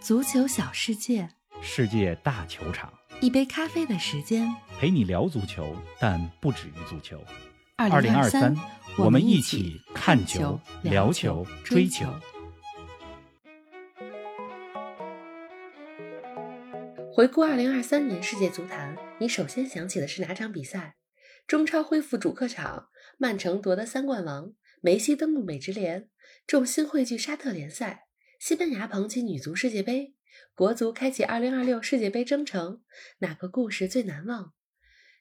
足球小世界，世界大球场，一杯咖啡的时间。陪你聊足球，但不止于足球。二零二三，我们一起起看球聊球、追球。回顾二零二三年世界足坛，你首先想起的是哪场比赛？中超恢复主客场，曼城夺得三冠王，梅西登陆美职联，众星汇聚沙特联赛，西班牙捧起女足世界杯，国足开启二零二六世界杯征程，哪个故事最难忘？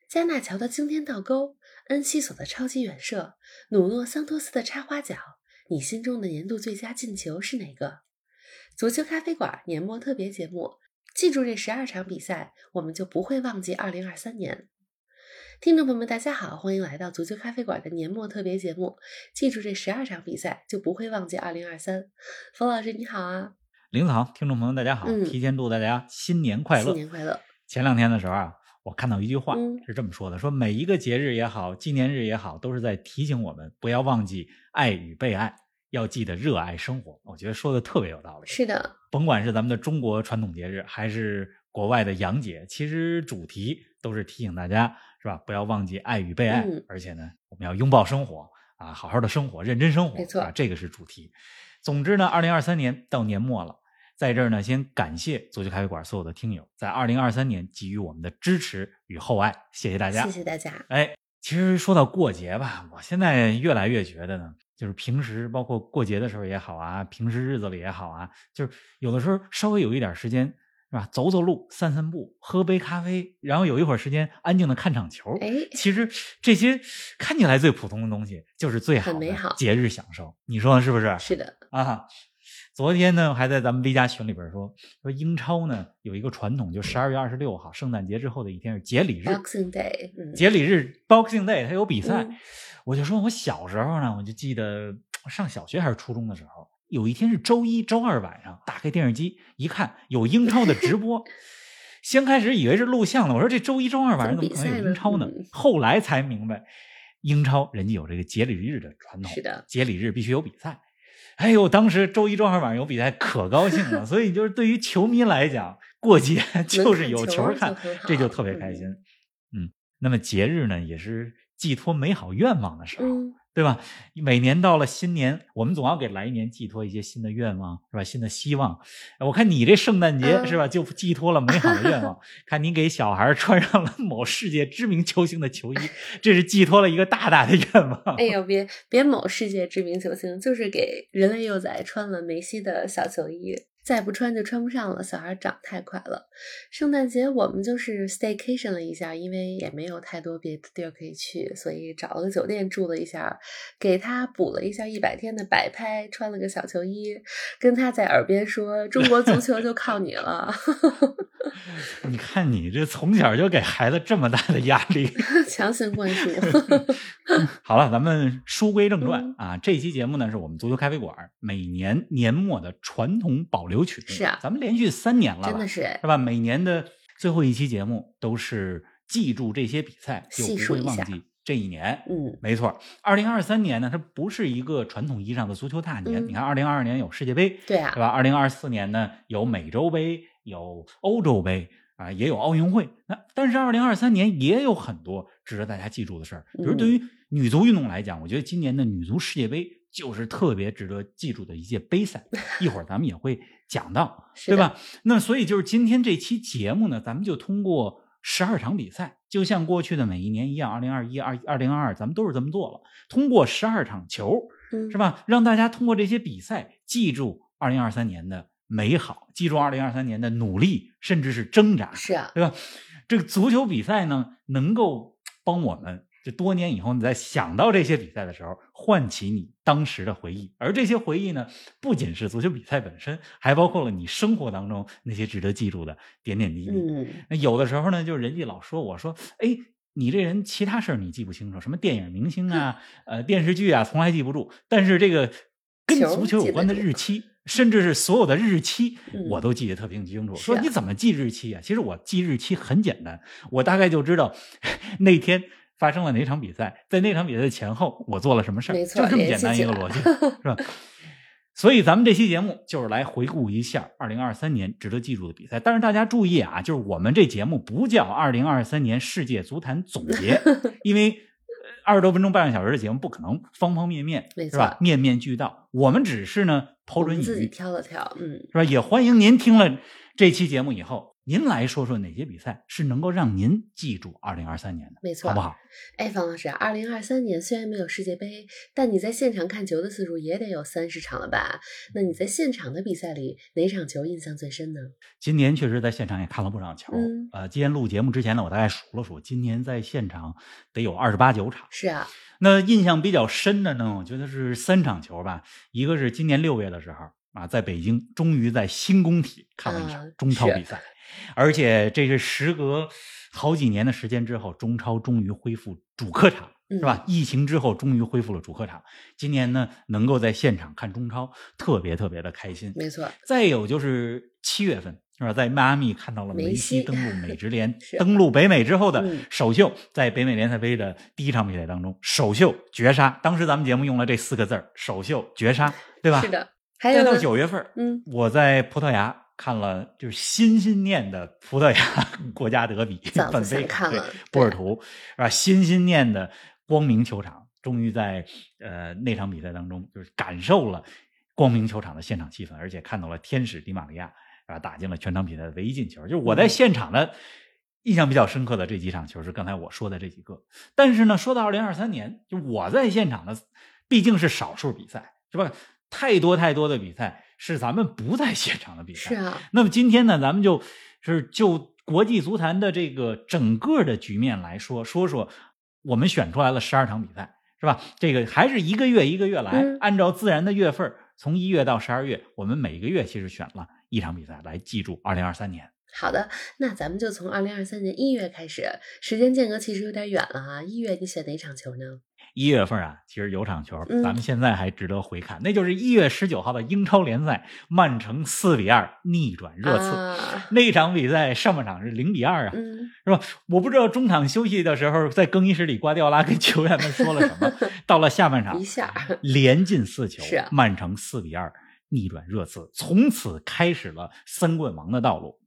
加纳乔的惊天倒钩，恩西索的超级远射，努诺桑托斯的插花脚，你心中的年度最佳进球是哪个？足球咖啡馆年末特别节目，记住这十二场比赛，我们就不会忘记二零二三年。听众朋友们，大家好，欢迎来到足球咖啡馆的年末特别节目。记住这十二场比赛，就不会忘记二零二三。冯老师你好啊，林子豪，听众朋友大家好，嗯提前祝大家新年快乐新。年快乐！前两天的时候啊，我看到一句话、嗯是这么说的：说每一个节日也好，纪念日也好，都是在提醒我们不要忘记爱与被爱，要记得热爱生活。我觉得说的特别有道理。是的，甭管是咱们的中国传统节日，还是国外的洋节，其实主题都是提醒大家，是吧？不要忘记爱与被爱，嗯而且呢，我们要拥抱生活啊，好好的生活，认真生活，没错啊，这个是主题。总之呢，二零二三年到年末了，在这儿呢，先感谢足球咖啡馆所有的听友在二零二三年给予我们的支持与厚爱，谢谢大家。谢谢大家。哎，其实说到过节吧，我现在越来越觉得呢，就是平时包括过节的时候也好啊，平时日子里也好啊，就是有的时候稍微有一点时间，是吧？走走路、散散步、喝杯咖啡，然后有一会儿时间安静的看场球。哎，其实这些看起来最普通的东西，就是最好的节日享受。你说是不是？是的，啊，昨天呢还在咱们 V 家群里边说，说英超呢有一个传统，就十二月二十六号圣诞节之后的一天是节礼日。Boxing Day，嗯，节礼日 Boxing Day 它有比赛，嗯我就说我小时候呢，我就记得上小学还是初中的时候，有一天是周一周二晚上，打开电视机一看有英超的直播。先开始以为是录像呢，我说这周一周二晚上怎么可能有英超呢？后来才明白，英超人家有这个节礼日的传统，是的节礼日必须有比赛。哎呦，当时周一周二晚上有比赛，可高兴了。所以就是对于球迷来讲，过节 就是有球看这就特别开心。嗯，那么节日呢，也是寄托美好愿望的时候，嗯，对吧？每年到了新年，我们总要给来年寄托一些新的愿望，是吧？新的希望。我看你这圣诞节、嗯是吧，就寄托了美好的愿望。看你给小孩穿上了某世界知名球星的球衣，这是寄托了一个大大的愿望。哎呦，别别某世界知名球星，就是给人类幼崽穿了梅西的小球衣，再不穿就穿不上了。小孩长太快了。圣诞节我们就是 staycation 了一下，因为也没有太多别的地儿可以去，所以找了个酒店住了一下，给他补了一下一百天的摆拍，穿了个小球衣，跟他在耳边说：“中国足球就靠你了。你看你这从小就给孩子这么大的压力。”强行灌输。好了，咱们书归正传、嗯啊。这期节目呢，是我们足球咖啡馆每年年末的传统保留曲。是啊咱们连续三年了吧，真的是哎是吧？每年的最后一期节目都是记住这些比赛，就不会忘记这一年。嗯，没错，二零二三年呢，它不是一个传统意义上的足球大年。嗯你看，二零二二年有世界杯，对啊对吧？二零二四年呢，有美洲杯，有欧洲杯啊，也有奥运会。那但是二零二三年也有很多值得大家记住的事儿，比如嗯对于女足运动来讲，我觉得今年的女足世界杯就是特别值得记住的一届杯赛。一会儿咱们也会讲到，对吧？那所以就是今天这期节目呢，咱们就通过十二场比赛，就像过去的每一年一样，二零二一、二二零二二，咱们都是这么做了。通过十二场球，嗯，是吧？让大家通过这些比赛记住二零二三年的美好，记住二零二三年的努力，甚至是挣扎，是啊，对吧？这个足球比赛呢，能够帮我们这多年以后你在想到这些比赛的时候，唤起你当时的回忆。而这些回忆呢，不仅是足球比赛本身，还包括了你生活当中那些值得记住的点点滴滴。嗯，那有的时候呢，就是人家老说我说，哎，你这人其他事儿你记不清楚，什么电影明星啊、呃电视剧啊，从来记不住，但是这个跟足球有关的日期，甚至是所有的日期，嗯我都记得特别清楚。说你怎么记日期啊？其实我记日期很简单，我大概就知道 那天。发生了哪场比赛，在那场比赛的前后，我做了什么事儿，没错就这么简单一个逻辑，是吧？所以咱们这期节目就是来回顾一下二零二三年值得记住的比赛。但是大家注意啊，就是我们这节目不叫二零二三年世界足坛总结，因为二十多分钟、半个小时的节目不可能方方面面没是吧？错面面俱到。我们只是呢抛砖引玉自己玉，挑了挑，嗯，是吧？也欢迎您听了这期节目以后，您来说说哪些比赛是能够让您记住二零二三年的，没错好不好？哎，方老师，二零二三年虽然没有世界杯，但你在现场看球的次数也得有三十场了吧？那你在现场的比赛里，哪场球印象最深呢？今年确实在现场也看了不少球。嗯呃，今天录节目之前呢，我大概数了数，今年在现场得有二十八九场。是啊，那印象比较深的呢，我觉得是三场球吧。一个是今年六月的时候啊，在北京终于在新工体看了一场中超比赛，而且这是时隔好几年的时间之后，中超终于恢复主客场。嗯是吧？疫情之后终于恢复了主客场，今年呢能够在现场看中超，特别特别的开心。没错，再有就是七月份是吧，在迈阿密看到了梅梅西西登陆美 职联登陆北美之后的嗯首秀，在北美联赛杯的第一场比赛当中，首秀绝杀。当时咱们节目用了这四个字儿首秀绝杀，对吧？是。的。还有再到，九月份，嗯，我在葡萄牙看了就是心心念的葡萄牙国家德比，本菲卡对想看了波尔图是吧？心心念的光明球场，终于在呃那场比赛当中，就是感受了光明球场的现场气氛，而且看到了天使迪玛利亚啊打进了全场比赛的唯一进球。就是我在嗯现场的印象比较深刻的这几场球是刚才我说的这几个。但是呢，说到二零二三年，就我在现场的毕竟是少数比赛，是吧？太多太多的比赛是咱们不在现场的比赛。是啊，那么今天呢，咱们就是就国际足坛的这个整个的局面来说，说说我们选出来了十二场比赛，是吧？这个还是一个月一个月来，嗯按照自然的月份，从一月到十二月，我们每个月其实选了一场比赛来记住二零二三年。好的，那咱们就从二零二三年一月开始，时间间隔其实有点远了啊。一月你选哪场球呢？一月份啊，其实有场球，嗯咱们现在还值得回看，那就是一月十九号的英超联赛，曼城四比二逆转热刺。啊，那场比赛上半场是零比二啊，嗯，是吧？我不知道中场休息的时候，在更衣室里，瓜迪奥拉跟球员们说了什么。到了下半场一，下，连进四球，曼城四比二逆转热刺，从此开始了三冠王的道路。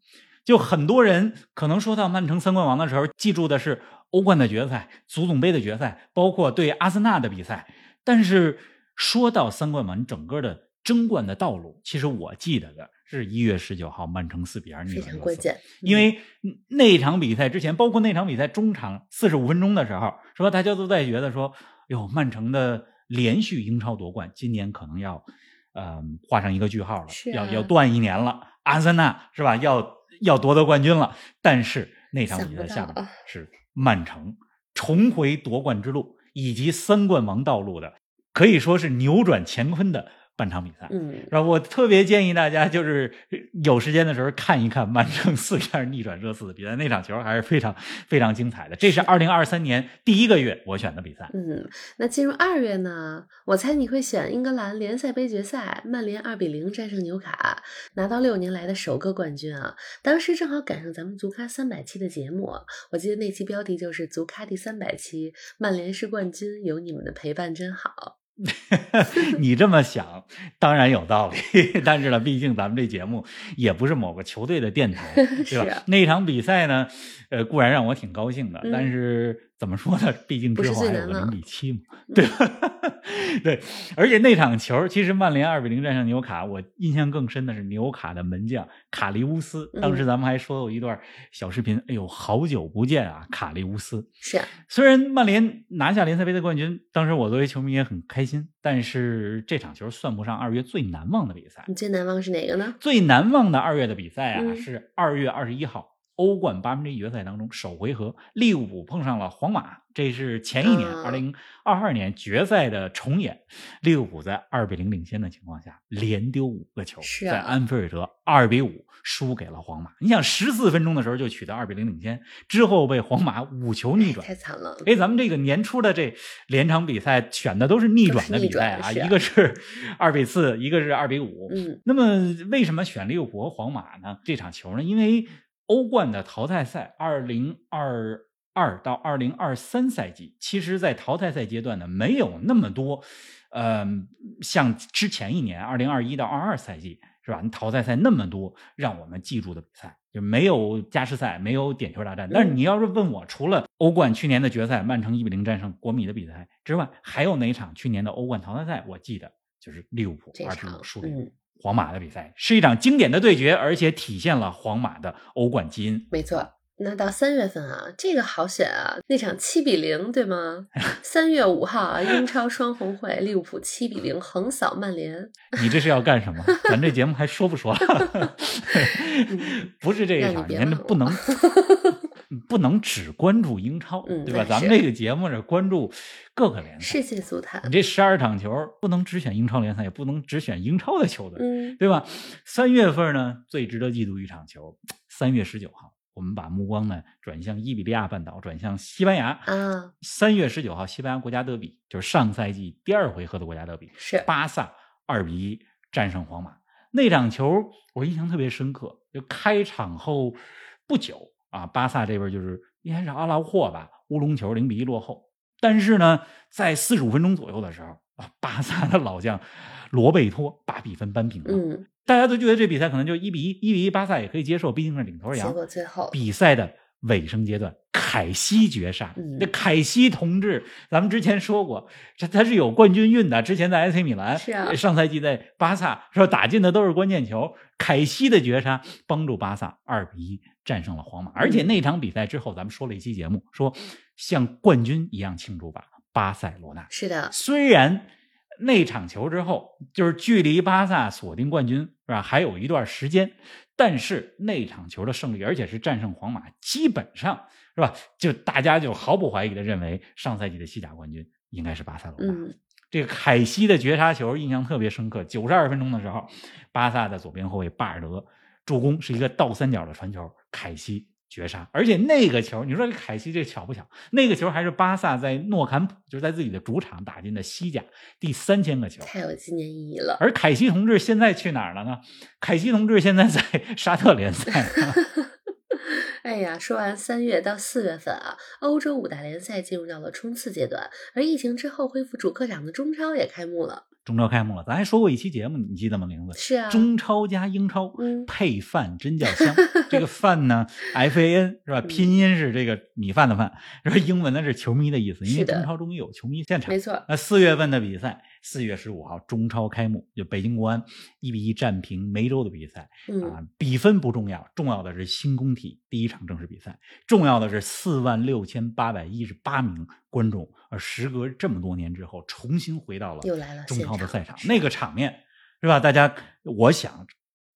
就很多人可能说到曼城三冠王的时候，记住的是欧冠的决赛、足总杯的决赛，包括对阿森纳的比赛。但是说到三冠王整个的争冠的道路，其实我记得的是一月十九号曼城四比二逆转热刺。常关键，因为那场比赛之前，包括那场比赛中场四十五分钟的时候，是吧？大家都在觉得说，哟，曼城的连续英超夺冠，今年可能要，呃，画上一个句号了，啊要要断一年了。阿森纳是吧？要要夺得冠军了。但是那场比赛下半场想不到啊是曼城重回夺冠之路以及三冠王道路的，可以说是扭转乾坤的半场比赛。嗯，然后我特别建议大家，就是有时间的时候看一看曼城四比二逆转热刺的比赛，那场球还是非常非常精彩的。这是二零二三年第一个月我选的比赛。嗯，那进入二月呢？我猜你会选英格兰联赛杯决赛，曼联二比零战胜纽卡，拿到六年来的首个冠军啊！当时正好赶上咱们足咖三百期的节目，我记得那期标题就是“足咖第三百期，曼联是冠军，有你们的陪伴真好 你这么想当然有道理，但是呢，毕竟咱们这节目也不是某个球队的电台，对是吧？那场比赛呢，呃，固然让我挺高兴的，嗯。但是怎么说呢？毕竟之后还有个零比七嘛，对吧？对，而且那场球，其实曼联二比零战胜纽卡，我印象更深的是纽卡的门将卡利乌斯。当时嗯咱们还说过一段小视频，哎呦，好久不见啊，卡利乌斯。”。是啊，虽然曼联拿下联赛杯的冠军，当时我作为球迷也很开心，但是这场球算不上二月最难忘的比赛。你最难忘是哪个呢？最难忘的二月的比赛啊，嗯是二月二十一号欧冠八分之一决赛当中首回合，利物浦碰上了皇马，这是前一年啊二零二二年决赛的重演。利物浦在二比零领先的情况下，连丢五个球，在安菲尔德二比五输给了皇马。你想，十四分钟的时候就取得二比零领先，之后被皇马五球逆转。太惨了。哎，咱们这个年初的这连场比赛选的都是逆转的比赛啊一个是二比四，一个是二比五。嗯，那么为什么选利物浦和皇马呢？这场球呢？因为欧冠的淘汰赛，二零二二到二零二三赛季，其实在淘汰赛阶段呢，没有那么多呃，像之前一年二零二一到二二赛季是吧？淘汰赛那么多让我们记住的比赛，就没有加时赛，没有点球大战。但是你要是问我，除了欧冠去年的决赛曼城一比零战胜国米的比赛之外，还有哪场去年的欧冠淘汰赛我记得就是利物浦二比五输给皇马的比赛，是一场经典的对决，而且体现了皇马的欧冠基因。没错。那到三月份啊，这个好选啊，那场七比零，对吗？三月五号啊，英超双红会，利物浦七比零横扫曼联。你这是要干什么？咱这节目还说不说了？不是这一场，您不能不能只关注英超，对吧？咱们这个节目是关注各个联赛，世界足坛。你这十二场球不能只选英超联赛，也不能只选英超的球队，嗯，对吧？三月份呢，最值得记住一场球，三月十九号。我们把目光呢转向伊比利亚半岛，转向西班牙。啊，三月十九号，西班牙国家德比就是上赛季第二回合的国家德比，是巴萨二比一战胜皇马。那场球我印象特别深刻，就开场后不久啊，巴萨这边就是应该是阿拉霍吧，乌龙球零比一落后。但是呢，在四十五分钟左右的时候啊，巴萨的老将罗贝托把比分扳平了。嗯。大家都觉得这比赛可能就一比一，一比一，巴萨也可以接受，毕竟是领头羊。结果最后比赛的尾声阶段，凯西绝杀。那凯西同志，咱们之前说过，他他是有冠军运的。之前在 AC 米兰，是啊，上赛季在巴萨说打进的都是关键球。凯西的绝杀帮助巴萨二比一战胜了皇马。而且那场比赛之后，咱们说了一期节目，说像冠军一样庆祝吧，巴塞罗那。是的，虽然。那场球之后，就是距离巴萨锁定冠军是吧？还有一段时间，但是那场球的胜利，而且是战胜皇马，基本上是吧？就大家就毫不怀疑的认为，上赛季的西甲冠军应该是巴塞罗那。嗯，这个凯西的绝杀球印象特别深刻。九十二分钟的时候，巴萨的左边后卫巴尔德助攻是一个倒三角的传球，凯西。绝杀！而且那个球，你说这凯西这巧不巧？那个球还是巴萨在诺坎普，就是在自己的主场打进的西甲第三千个球，太有纪念意义了。而凯西同志现在去哪儿了呢？凯西同志现在在沙特联赛。哎呀，说完三月到四月份啊，欧洲五大联赛进入到了冲刺阶段，而疫情之后恢复主客场的中超也开幕了。中超开幕了，咱还说过一期节目，你记得吗？名字是啊，中超加英超配饭真叫香。这个饭呢，F A N 是吧？拼音是这个米饭的饭，是吧？英文呢是球迷的意思，因为中超终于有球迷现场。没错。那四月份的比赛，四月十五号中超开幕，就北京国安一比一战平梅州的比赛啊，比分不重要，重要的是新工体第一场正式比赛，重要的是四万六千八百一十八名观众。而时隔这么多年之后，重新回到了又来了中超的赛场，那个场面是吧？大家，我想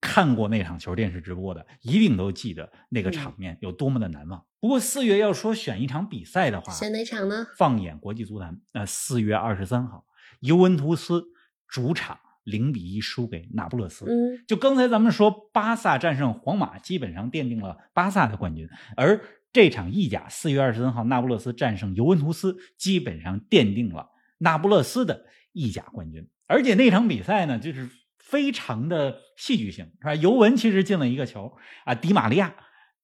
看过那场球电视直播的，一定都记得那个场面有多么的难忘。不过四月要说选一场比赛的话，选哪场呢？放眼国际足坛，那四月二十三号，尤文图斯主场零比一输给那不勒斯。嗯，就刚才咱们说，巴萨战胜皇马，基本上奠定了巴萨的冠军，而。这场意甲四月二十三号，那不勒斯战胜尤文图斯，基本上奠定了那不勒斯的意甲冠军。而且那场比赛呢，就是非常的戏剧性，是吧？尤文其实进了一个球啊，迪玛利亚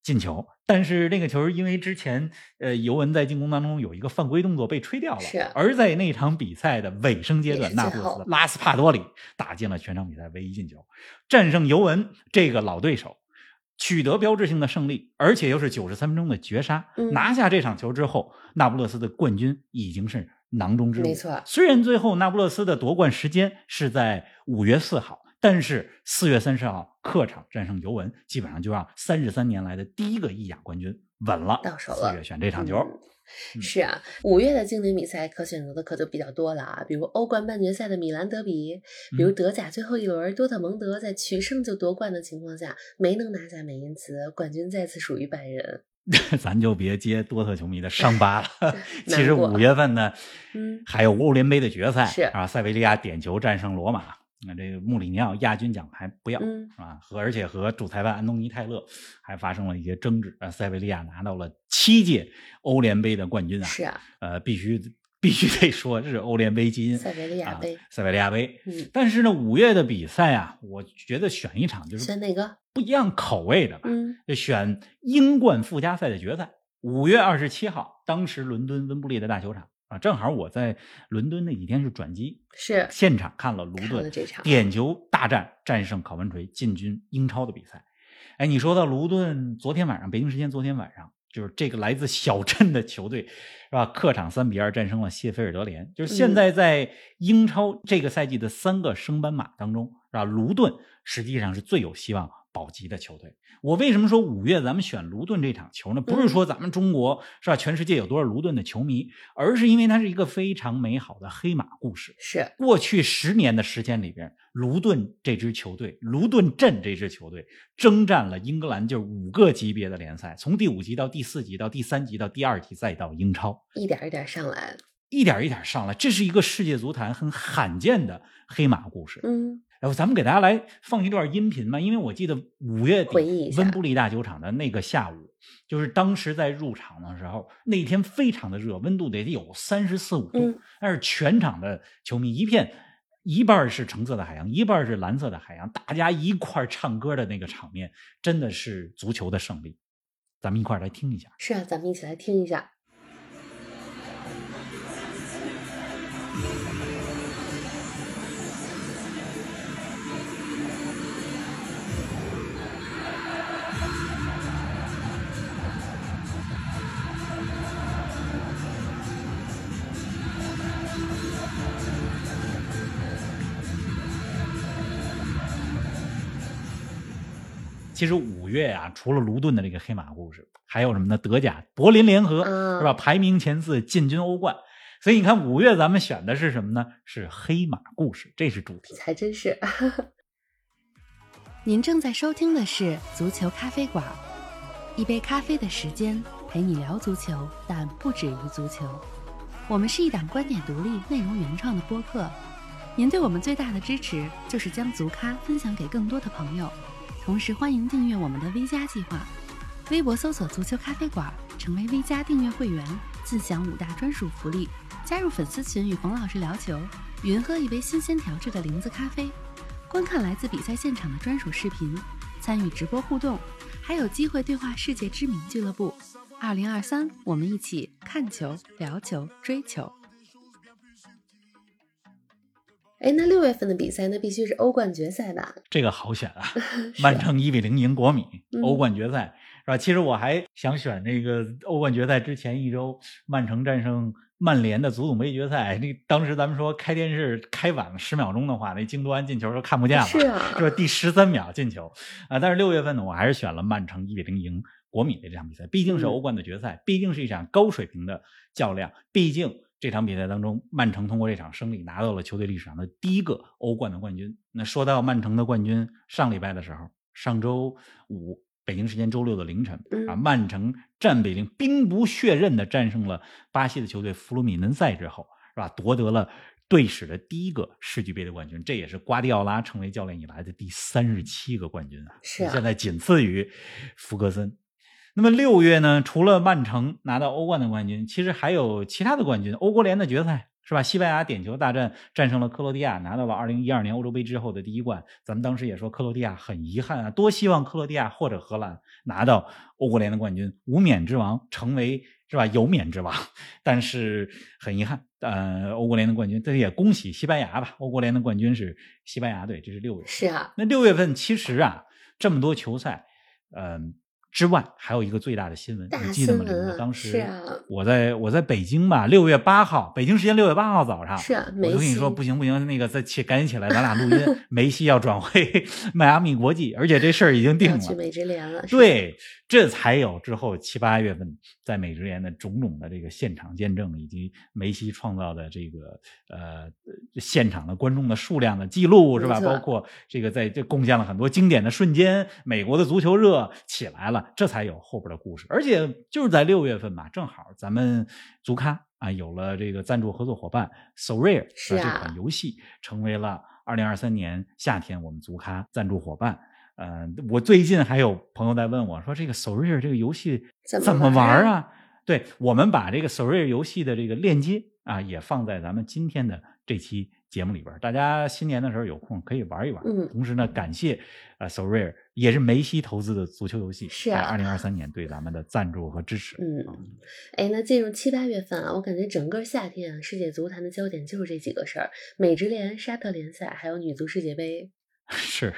进球，但是那个球因为之前呃尤文在进攻当中有一个犯规动作被吹掉了。是。而在那场比赛的尾声阶段，那不勒斯拉斯帕多里打进了全场比赛唯一进球，战胜尤文这个老对手。取得标志性的胜利，而且又是九十三分钟的绝杀，拿下这场球之后，那不勒斯的冠军已经是囊中之物。没错，虽然最后那不勒斯的夺冠时间是在五月四号，但是四月三十号客场战胜尤文，基本上就让三十三年来的第一个意甲冠军稳了。到手了。四月选这场球。是啊，五月的经典比赛可选择的可就比较多了啊，比如欧冠半决赛的米兰德比，比如德甲最后一轮多特蒙德在取胜就夺冠的情况下没能拿下美因茨，冠军再次属于拜仁。咱就别接多特球迷的伤疤了。其实五月份呢，嗯，还有欧联杯的决赛是啊，塞维利亚点球战胜罗马。那这个穆里尼奥亚军奖还不要，是吧？和而且和主裁判安东尼泰勒还发生了一些争执。啊，塞维利亚拿到了七届欧联杯的冠军啊！是啊，呃，必须 必须得说是欧联杯基因。塞维利亚杯，塞维利亚杯。嗯，但是呢，五月的比赛啊，我觉得选一场就是选哪个不一样口味的吧？嗯，就选英冠附加赛的决赛。五月二十七号，当时伦敦温布利的大球场。啊，正好我在伦敦那几天是转机，是现场看了卢顿这场点球大战战胜考文垂进军英超的比赛。哎，你说到卢顿，昨天晚上北京时间昨天晚上，就是这个来自小镇的球队，是吧？客场三比二战胜了谢菲尔德联。就是现在在英超这个赛季的三个升班马当中，是吧？卢顿实际上是最有希望保级的球队。我为什么说五月咱们选卢顿这场球呢？不是说咱们中国是吧？全世界有多少卢顿的球迷，而是因为它是一个非常美好的黑马故事。是过去十年的时间里边，卢顿这支球队，卢顿镇这支球队征战了英格兰就是五个级别的联赛，从第五级到第四级到第三级到第二级再到英超，一点一点上来，一点一点上来，这是一个世界足坛很罕见的黑马故事。嗯，然后咱们给大家来放一段音频吧，因为我记得五月底温布利大球场的那个下午，就是当时在入场的时候，那天非常的热，温度得有三十四五度，嗯但是全场的球迷一片。一半是橙色的海洋，一半是蓝色的海洋，大家一块儿唱歌的那个场面，真的是足球的胜利。咱们一块儿来听一下。是啊，咱们一起来听一下。其实五月啊，除了卢顿的这个黑马故事，还有什么呢？德甲柏林联合、嗯是吧？排名前四，进军欧冠。所以你看，五月咱们选的是什么呢？是黑马故事，这是主题。还真是。您正在收听的是足球咖啡馆，一杯咖啡的时间陪你聊足球，但不止于足球。我们是一档观点独立、内容原创的播客。您对我们最大的支持就是将足咖分享给更多的朋友，同时欢迎订阅我们的 V 加计划。微博搜索“足球咖啡馆”，成为 V 加订阅会员，自享五大专属福利：加入粉丝群与冯老师聊球，云喝一杯新鲜调制的零子咖啡。观看来自比赛现场的专属视频，参与直播互动，还有机会对话世界知名俱乐部。二零二三，我们一起看球、聊球、追球。哎，那六月份的比赛那必须是欧冠决赛吧？这个好选啊！曼城一比零赢国米，嗯欧冠决赛是吧？其实我还想选那个欧冠决赛之前一周，曼城战胜曼联的足总杯决赛。那当时咱们说开电视开晚了十秒钟的话，那京多安进球都看不见了，是啊是吧？第十三秒进球啊！但是六月份呢，我还是选了曼城一比零赢国米的这场比赛，毕竟是嗯欧冠的决赛，毕竟是一场高水平的较量，毕竟。这场比赛当中，曼城通过这场胜利拿到了球队历史上的第一个欧冠的冠军。那说到曼城的冠军，上礼拜的时候，上周五北京时间周六的凌晨啊，嗯曼城战比零，兵不血刃的战胜了巴西的球队弗鲁米嫩塞之后，是吧？夺得了队史的第一个世俱杯的冠军，这也是瓜迪奥拉成为教练以来的第三十七个冠军啊！是啊现在仅次于福格森。那么六月呢，除了曼城拿到欧冠的冠军，其实还有其他的冠军，欧国联的决赛是吧？西班牙点球大战战胜了克罗地亚，拿到了2012年欧洲杯之后的第一冠。咱们当时也说克罗地亚很遗憾啊，多希望克罗地亚或者荷兰拿到欧国联的冠军，无冕之王成为是吧有冕之王，但是很遗憾，呃，欧国联的冠军，这也恭喜西班牙吧，欧国联的冠军是西班牙队，这是六月。是啊，那六月份其实啊，这么多球赛，嗯、之外还有一个最大的新闻，你记得吗？当时我在我在北京吧，六月八号，北京时间六月八号早上，是啊，我就跟你说，不行不行，那个再起赶紧起来，咱俩录音。梅西要转会 迈阿密国际，而且这事儿已经定了。去美职联了，对，这才有之后七八月份在美职联的种种的这个现场见证，以及梅西创造的这个呃现场的观众的数量的记录，是吧？包括这个在这贡献了很多经典的瞬间，美国的足球热起来了，这才有后边的故事。而且就是在六月份吧，正好咱们足咖啊有了这个赞助合作伙伴 So Rare 是啊这款游戏成为了二零二三年夏天我们足咖赞助伙伴。呃，我最近还有朋友在问我说，这个 So Rare 这个游戏怎么玩啊？对我们把这个 So Rare 游戏的这个链接啊，也放在咱们今天的这期节目里边，大家新年的时候有空可以玩一玩。嗯同时呢，感谢呃 So Rare，也是梅西投资的足球游戏，是啊二零二三年对咱们的赞助和支持。嗯，哎，那进入七八月份啊，我感觉整个夏天啊，世界足坛的焦点就是这几个事儿：美职联、沙特联赛，还有女足世界杯。是，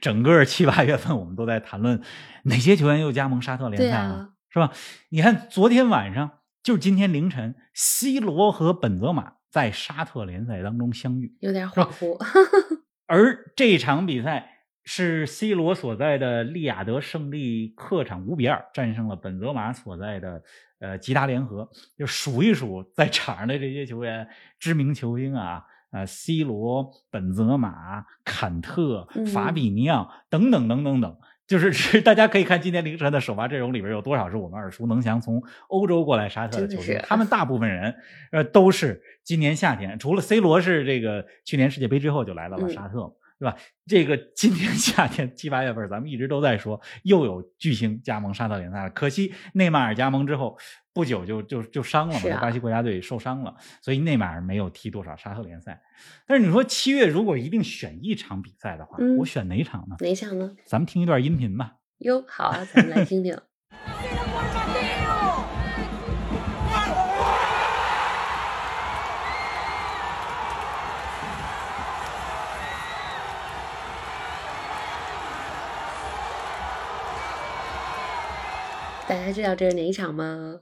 整个七八月份我们都在谈论哪些球员又加盟沙特联赛了，啊是吧？你看昨天晚上，就是今天凌晨，C 罗和本泽马在沙特联赛当中相遇，有点恍惚。而这场比赛是 C 罗所在的利雅得胜利客场五比二战胜了本泽马所在的呃吉达联合。就数一数在场上的这些球员，知名球星啊，呃，C 罗、本泽马、坎特嗯、法比尼奥等等等等等。就是是，大家可以看今天凌晨的首发阵容里边有多少是我们耳熟能详从欧洲过来沙特的球真的是，星他们大部分人呃都是今年夏天，除了 C 罗是这个去年世界杯之后就来到了嗯沙特，是吧？这个今年夏天七八月份，咱们一直都在说又有巨星加盟沙特联赛了，可惜内马尔加盟之后不久就就就伤了嘛，巴西国家队受伤了，所以内马尔没有踢多少沙特联赛。但是你说七月如果一定选一场比赛的话，嗯我选哪场呢？哪场呢？咱们听一段音频吧。哟，好啊，咱们来听听。大家知道这是哪一场吗？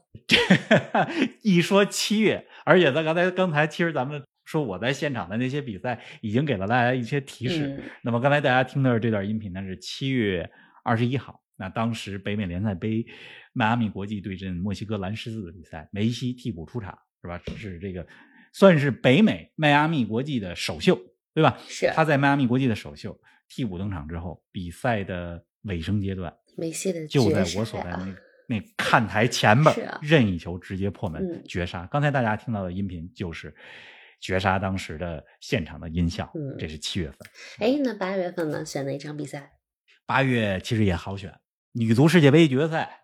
一说七月，而且在刚才刚才其实咱们说我在现场的那些比赛已经给了大家一些提示。嗯那么刚才大家听到的这段音频呢是七月二十一号，那当时北美联赛杯迈阿密国际对阵墨西哥蓝狮子的比赛，梅西替补出场是吧？是这个算是北美迈阿密国际的首秀，对吧？是他在迈阿密国际的首秀替补登场之后，比赛的尾声阶段，梅西的就在我所在那那看台前边任意球直接破门嗯绝杀。刚才大家听到的音频就是绝杀当时的现场的音效嗯，这是七月份。哎，那八月份呢？选哪一场比赛？八月其实也好选，女足世界杯决赛。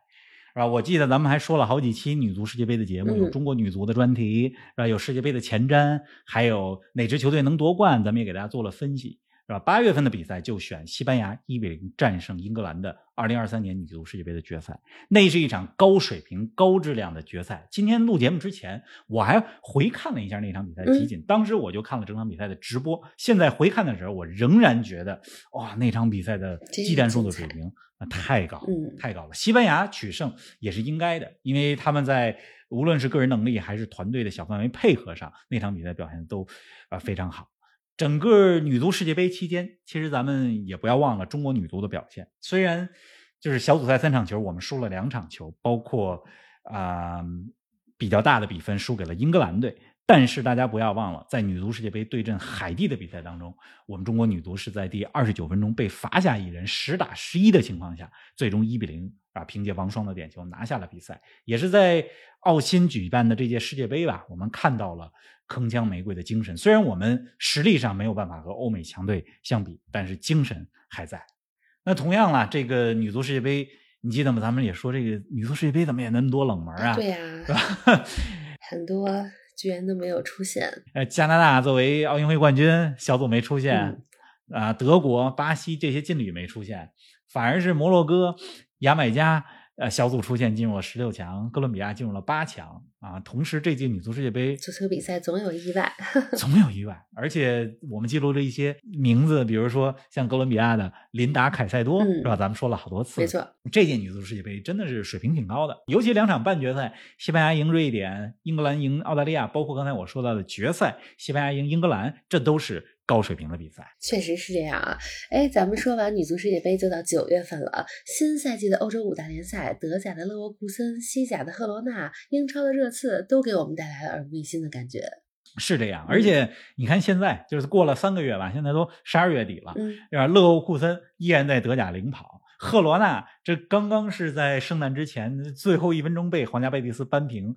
是吧？我记得咱们还说了好几期女足世界杯的节目，有嗯中国女足的专题，是吧？有世界杯的前瞻，还有哪支球队能夺冠，咱们也给大家做了分析，是吧？八月份的比赛就选西班牙一比零战胜英格兰的二零二三年女足世界杯的决赛，那是一场高水平、高质量的决赛。今天录节目之前，我还回看了一下那场比赛的集锦，当时我就看了整场比赛的直播。现在回看的时候，我仍然觉得，哇，那场比赛的技战术的水平啊太高，嗯太高了。西班牙取胜也是应该的，因为他们在无论是个人能力还是团队的小范围配合上，那场比赛表现都呃非常好。整个女足世界杯期间，其实咱们也不要忘了中国女足的表现。虽然就是小组赛三场球，我们输了两场球，包括啊、比较大的比分输给了英格兰队。但是大家不要忘了，在女足世界杯对阵海地的比赛当中，我们中国女足是在第二十九分钟被罚下一人，十打十一的情况下，最终一比零啊，凭借王霜的点球拿下了比赛。也是在澳新举办的这届世界杯吧，我们看到了铿锵玫瑰的精神。虽然我们实力上没有办法和欧美强队相比，但是精神还在。那同样啦，这个女足世界杯，你记得吗？咱们也说这个女足世界杯怎么也那么多冷门啊？对呀？很多居然都没有出现。呃，加拿大作为奥运会冠军，小组没出现嗯啊、德国、巴西这些劲旅没出现，反而是摩洛哥、牙买加呃小组出线，进入了十六强，哥伦比亚进入了八强啊。同时，这届女足世界杯足球比赛总有意外，总有意外，而且我们记录了一些名字，比如说像哥伦比亚的琳达·凯塞多，嗯是吧？咱们说了好多次，没错。这届女足世界杯真的是水平挺高的，尤其两场半决赛，西班牙赢瑞典，英格兰赢澳大利亚，包括刚才我说到的决赛，西班牙赢英格兰，这都是高水平的比赛。确实是这样啊！哎，咱们说完女足世界杯就到九月份了，新赛季的欧洲五大联赛，德甲的勒沃库森、西甲的赫罗纳、英超的热刺，都给我们带来了耳目一新的感觉。是这样，而且你看现在就是过了三个月吧，现在都十二月底了，嗯，是吧？勒沃库森依然在德甲领跑，赫罗纳这刚刚是在圣诞之前最后一分钟被皇家贝蒂斯扳平，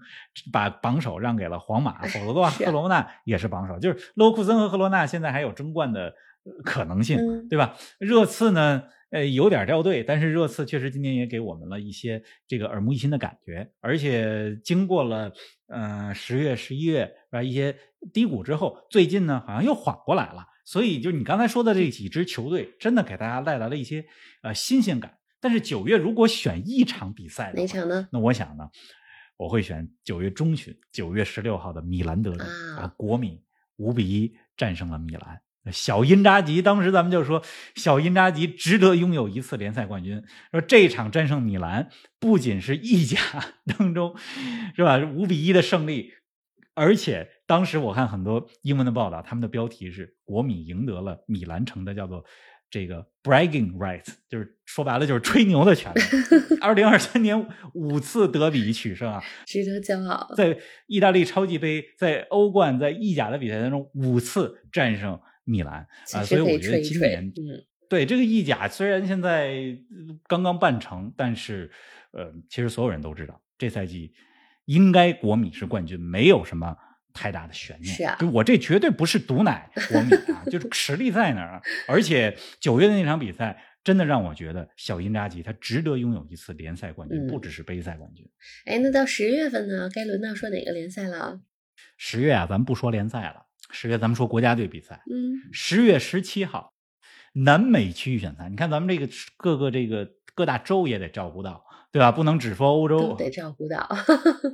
把榜首让给了皇马，否则的话，赫罗纳也是榜首。就是勒沃库森和赫罗纳现在还有争冠的呃可能性，嗯对吧？热刺呢？呃，有点掉队，但是热刺确实今年也给我们了一些这个耳目一新的感觉，而且经过了呃十月、十一月啊一些低谷之后，最近呢好像又缓过来了。所以，就你刚才说的这几支球队，真的给大家带来了一些呃新鲜感。但是九月如果选一场比赛，哪场呢？那我想呢，我会选九月中旬，九月十六号的米兰德比啊，国米五比一战胜了米兰。小因扎吉当时咱们就说，小因扎吉值得拥有一次联赛冠军。说这场战胜米兰，不仅是意甲 当中是吧五比一的胜利，而且当时我看很多英文的报道，他们的标题是国米赢得了米兰城的叫做。这个 bragging rights 就是说白了就是吹牛的权利。二零二三年五次德比取胜啊，值得骄傲。在意大利超级杯、在欧冠、在意甲的比赛当中，五次战胜米兰啊，所以我觉得今年，嗯，对这个意甲虽然现在刚刚办成，但是呃，其实所有人都知道，这赛季应该国米是冠军，没有什么。太大的悬念，是啊，就我这绝对不是毒奶 国米啊，就是实力在那儿。而且九月的那场比赛，真的让我觉得小因扎吉他值得拥有一次联赛冠军，不只是杯赛冠军。哎，那到十月份呢？该轮到说哪个联赛了？十月啊，咱们不说联赛了，十月咱们说国家队比赛。嗯，十月十七号，南美区预选赛，你看咱们这个各个这个各大洲也得照顾到，对吧？不能只说欧洲，得照顾到。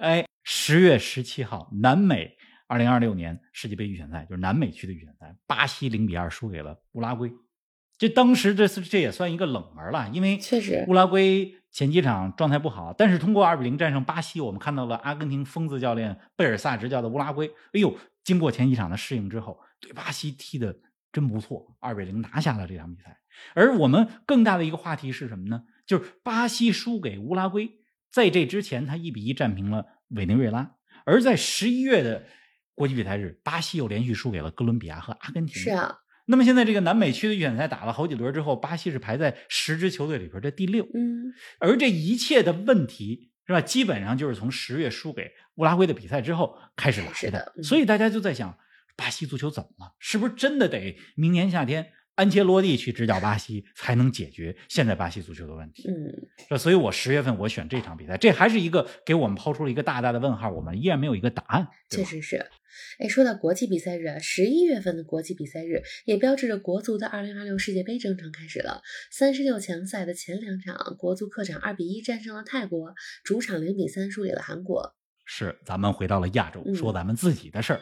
哎，十月十七号，南美。二零二六年世界杯预选赛就是南美区的预选赛，巴西零比二输给了乌拉圭。这当时这是这也算一个冷门了，因为确实乌拉圭前几场状态不好，但是通过二比零战胜巴西，我们看到了阿根廷疯子教练贝尔萨执教的乌拉圭。哎呦，经过前几场的适应之后，对巴西踢的真不错，二比零拿下了这场比赛。而我们更大的一个话题是什么呢？就是巴西输给乌拉圭，在这之前他一比一战平了委内瑞拉，而在十一月的。国际比赛日，巴西又连续输给了哥伦比亚和阿根廷。是啊，那么现在这个南美区的预选赛打了好几轮之后，巴西是排在十支球队里边的第六。嗯，而这一切的问题是吧，基本上就是从十月输给乌拉圭的比赛之后开始来的。所以大家就在想，巴西足球怎么了？是不是真的得明年夏天？安切洛蒂去执教巴西，才能解决现在巴西足球的问题。嗯，所以，我十月份我选这场比赛，这还是一个给我们抛出了一个大大的问号，我们依然没有一个答案。确实是。哎，说到国际比赛日啊，十一月份的国际比赛日也标志着国足的二零二六世界杯征程开始了。三十六强赛的前两场，国足客场二比一战胜了泰国，主场零比三输给了韩国。是，咱们回到了亚洲，说咱们自己的事儿。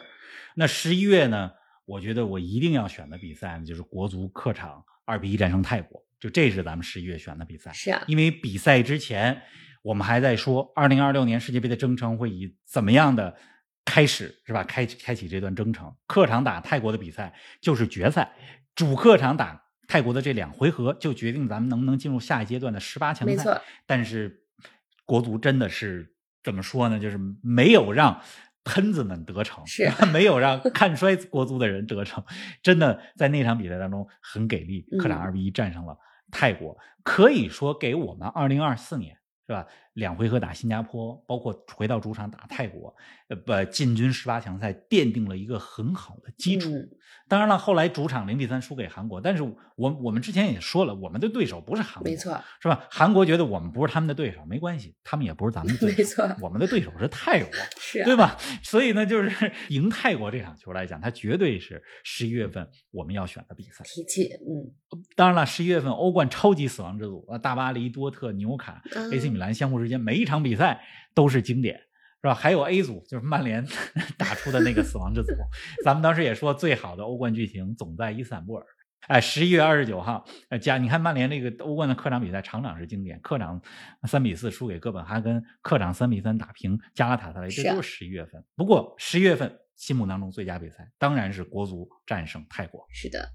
那十一月呢？我觉得我一定要选的比赛呢，就是国足客场二比一战胜泰国，就这是咱们十一月选的比赛。是啊，因为比赛之前我们还在说，二零二六年世界杯的征程会以怎么样的开始，是吧？开开启这段征程，客场打泰国的比赛就是决赛，主客场打泰国的这两回合就决定咱们能不能进入下一阶段的十八强赛。没错，但是国足真的是怎么说呢？就是没有让。喷子们得逞，是 没有让看衰国足的人得逞，真的在那场比赛当中很给力，客场二比一战胜了泰国，可以说给我们二零二四年是吧？两回合打新加坡，包括回到主场打泰国，呃，不进军十八强赛，奠定了一个很好的基础。当然了，后来主场零比三输给韩国，但是我我们之前也说了，我们的对手不是韩国，没错，是吧？韩国觉得我们不是他们的对手，没关系，他们也不是咱们的对手，没错，我们的对手是泰国，是，对吧？所以呢，就是 赢泰国这场球来讲，它绝对是十一月份我们要选的比赛。提起，嗯，当然了，十一月份欧冠超级死亡之组啊，大巴黎、多特、纽卡、AC 米兰相互之间每一场比赛。都是经典，是吧？还有 A 组，就是曼联 打出的那个死亡之组。咱们当时也说，最好的欧冠剧情总在伊斯坦布尔。哎，十一月二十九号，呃，加你看曼联那个欧冠的客场比赛，场场是经典。客场三比四输给哥本哈根，客场三比三打平加拉塔萨雷，这都是十一月份。不过十一月份。心目当中最佳比赛当然是国足战胜泰国。是的，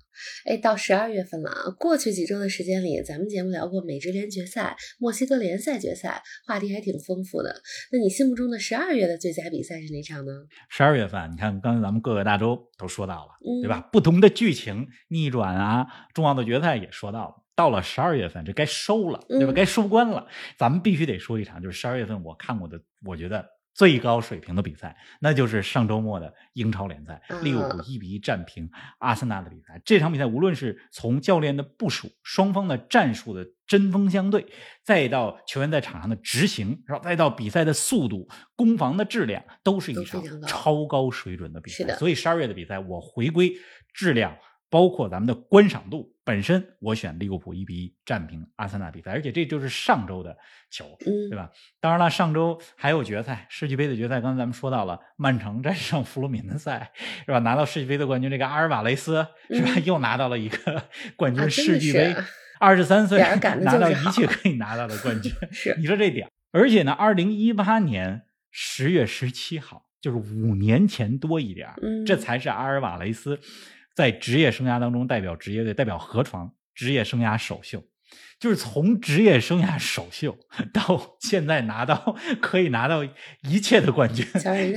哎，到十二月份了啊！过去几周的时间里，咱们节目聊过美职联决赛、墨西哥联赛决赛，话题还挺丰富的。那你心目中的十二月的最佳比赛是哪场呢？十二月份，你看刚才咱们各个大洲都说到了，对吧？不同的剧情逆转啊，重要的决赛也说到了。到了十二月份，这该收了，对吧？该收官了。咱们必须得说一场，就是十二月份我看过的，我觉得。最高水平的比赛，那就是上周末的英超联赛，利物浦啊一比一战平阿森纳的比赛。这场比赛无论是从教练的部署、双方的战术的针锋相对，再到球员在场上的执行，然后再到比赛的速度、攻防的质量，都是一场超高水准的比赛。所以十二月的比赛，我回归质量。包括咱们的观赏度本身，我选利物浦一比一战平阿森纳比赛，而且这就是上周的球，嗯对吧？当然了，上周还有决赛，世俱杯的决赛，刚才咱们说到了，曼城战胜弗鲁米嫩赛，是吧？拿到世俱杯的冠军，这个阿尔瓦雷斯是吧？嗯又拿到了一个 冠军，世俱杯是，二十三岁拿到一切可以拿到的冠军，是你说这点，而且呢，二零一八年十月十七号，就是五年前多一点，嗯这才是阿尔瓦雷斯在职业生涯当中代表职业队、代表河床职业生涯首秀。就是从职业生涯首秀 到现在拿到可以拿到一切的冠军，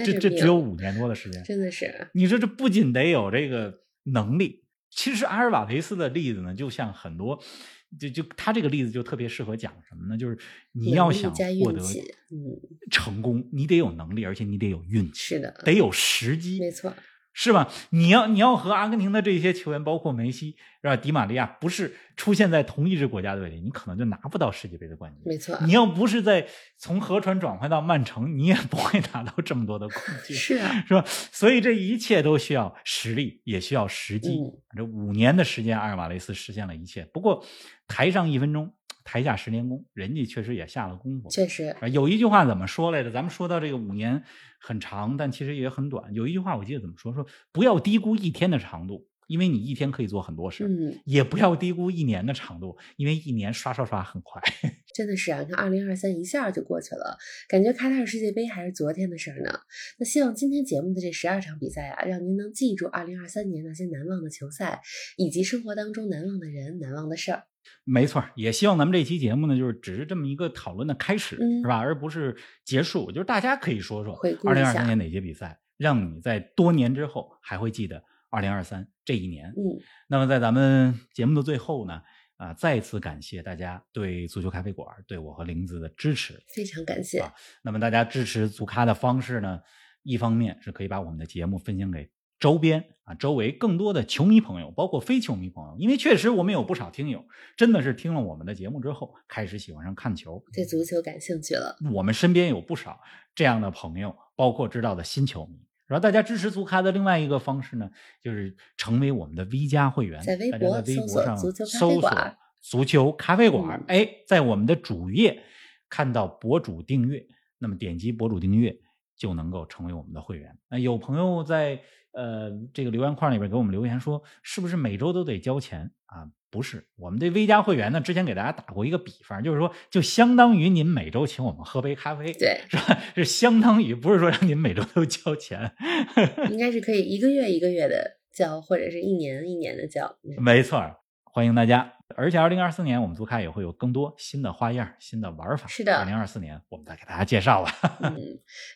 这这只有五年多的时间。真的是，你说这不仅得有这个能力，其实阿尔瓦雷斯的例子呢，就像很多，就就他这个例子就特别适合讲什么呢？就是你要想获得成功，你得有能力，而且你得有运气，是的，得有时机，没错，是吧？你要你要和阿根廷的这些球员，包括梅西是吧？迪玛利亚，不是出现在同一支国家队里，你可能就拿不到世界杯的冠军。没错，你要不是在从河船转换到曼城，你也不会拿到这么多的冠军。是啊，是吧？所以这一切都需要实力，也需要时机。嗯这五年的时间，阿尔瓦雷斯实现了一切。不过，台上一分钟，台下十年功，人家确实也下了功夫。确实，啊有一句话怎么说来着？咱们说到这个五年很长，但其实也很短。有一句话我记得怎么说？说不要低估一天的长度，因为你一天可以做很多事；嗯，也不要低估一年的长度，因为一年刷刷刷很快。真的是啊，你看二零二三一下就过去了，感觉卡塔尔世界杯还是昨天的事儿呢。那希望今天节目的这十二场比赛啊，让您能记住二零二三年那些难忘的球赛，以及生活当中难忘的人、难忘的事儿。没错，也希望咱们这期节目呢，就是只是这么一个讨论的开始，嗯是吧？而不是结束。就是大家可以说说二零二三年哪些比赛，让你在多年之后还会记得二零二三这一年。嗯，那么在咱们节目的最后呢，啊、再次感谢大家对足球咖啡馆对我和玲子的支持。非常感谢。啊那么大家支持足咖的方式呢，一方面是可以把我们的节目分享给周边啊周围更多的球迷朋友，包括非球迷朋友，因为确实我们有不少听友真的是听了我们的节目之后，开始喜欢上看球。对足球感兴趣了，我们身边有不少这样的朋友，包括知道的新球迷。然后大家支持足咖的另外一个方式呢，就是成为我们的 V 加会员，在微博在微博上搜索足球咖啡馆足球咖啡馆，嗯哎，在我们的主页看到博主订阅，那么点击博主订阅就能够成为我们的会员。那有朋友在呃这个留言框里边给我们留言说，是不是每周都得交钱啊？不是，我们这 V 加会员呢，之前给大家打过一个比方，就是说，就相当于您每周请我们喝杯咖啡，对，是吧？是相当于不是说让您每周都交钱，应该是可以一个月一个月的交，或者是一年一年的交。嗯没错，欢迎大家。而且，二零二四年我们足开也会有更多新的花样、新的玩法。是的二零二四年我们再给大家介绍吧。嗯，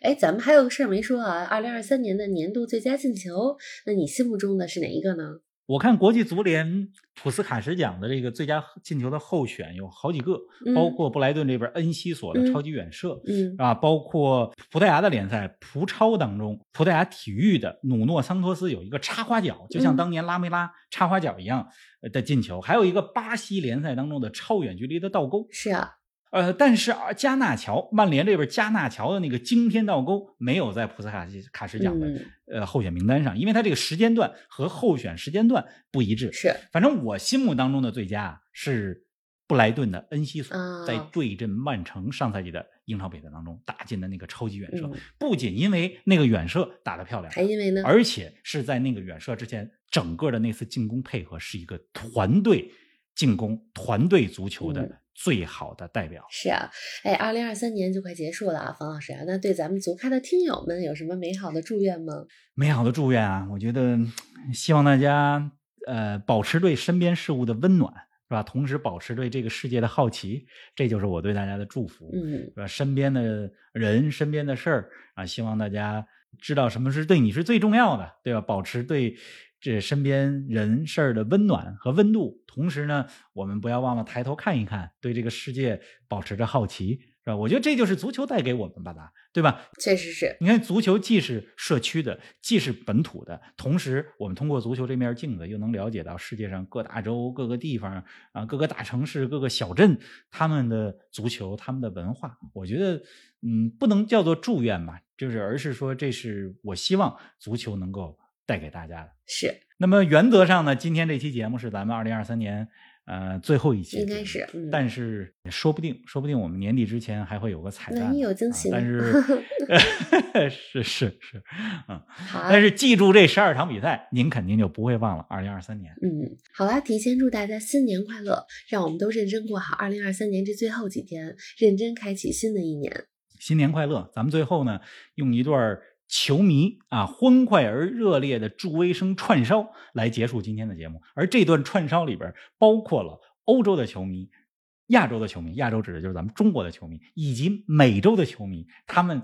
哎，咱们还有个事儿没说啊，二零二三年的年度最佳进球，那你心目中的是哪一个呢？我看国际足联普斯卡什奖的这个最佳进球的候选有好几个，嗯包括布莱顿这边恩西索的嗯超级远射，嗯啊，包括葡萄牙的联赛葡超当中，葡萄牙体育的努诺桑托斯有一个插花脚，就像嗯当年拉梅拉插花脚一样呃的进球，还有一个巴西联赛当中的超远距离的倒钩。是啊，呃，但是啊，加纳乔曼联这边加纳乔的那个惊天倒钩没有在普斯卡西卡什奖的、嗯，呃候选名单上，因为他这个时间段和候选时间段不一致。是。反正我心目当中的最佳啊是布莱顿的恩西索啊。在对阵曼城上赛季的英超比赛当中打进的那个超级远射，嗯。不仅因为那个远射打得漂亮，还因为呢，而且是在那个远射之前，整个的那次进攻配合是一个团队进攻、团队足球的嗯最好的代表。是啊，哎，二零二三年就快结束了啊，冯老师啊，那对咱们足咖的听友们有什么美好的祝愿吗？美好的祝愿啊，我觉得嗯希望大家呃保持对身边事物的温暖，是吧？同时保持对这个世界的好奇，这就是我对大家的祝福。嗯是吧？身边的人、身边的事儿啊，希望大家知道什么是对你是最重要的，对吧？保持对这身边人事儿的温暖和温度，同时呢，我们不要忘了抬头看一看，对这个世界保持着好奇，是吧？我觉得这就是足球带给我们吧，对吧？确实是。你看，足球既是社区的，既是本土的，同时我们通过足球这面镜子，又能了解到世界上各大洲、各个地方啊，各个大城市、各个小镇他们的足球、他们的文化。我觉得，嗯，不能叫做祝愿吧，就是而是说，这是我希望足球能够带给大家的。是。那么原则上呢，今天这期节目是咱们二零二三年。呃，最后一期应该是，但是说不定，说不定我们年底之前还会有个彩蛋，有惊喜。但是 是是是，嗯，好。但是记住这十二场比赛，您肯定就不会忘了二零二三年。嗯，好啦，提前祝大家新年快乐，让我们都认真过好二零二三年这最后几天，认真开启新的一年。新年快乐！咱们最后呢，用一段。球迷啊，欢快而热烈的助威声串烧来结束今天的节目。而这段串烧里边包括了欧洲的球迷、亚洲的球迷，亚洲指的就是咱们中国的球迷，以及美洲的球迷。他们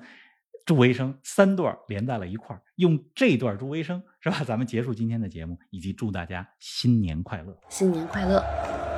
助威声三段连在了一块儿，用这段助威声是吧？咱们结束今天的节目，以及祝大家新年快乐，新年快乐。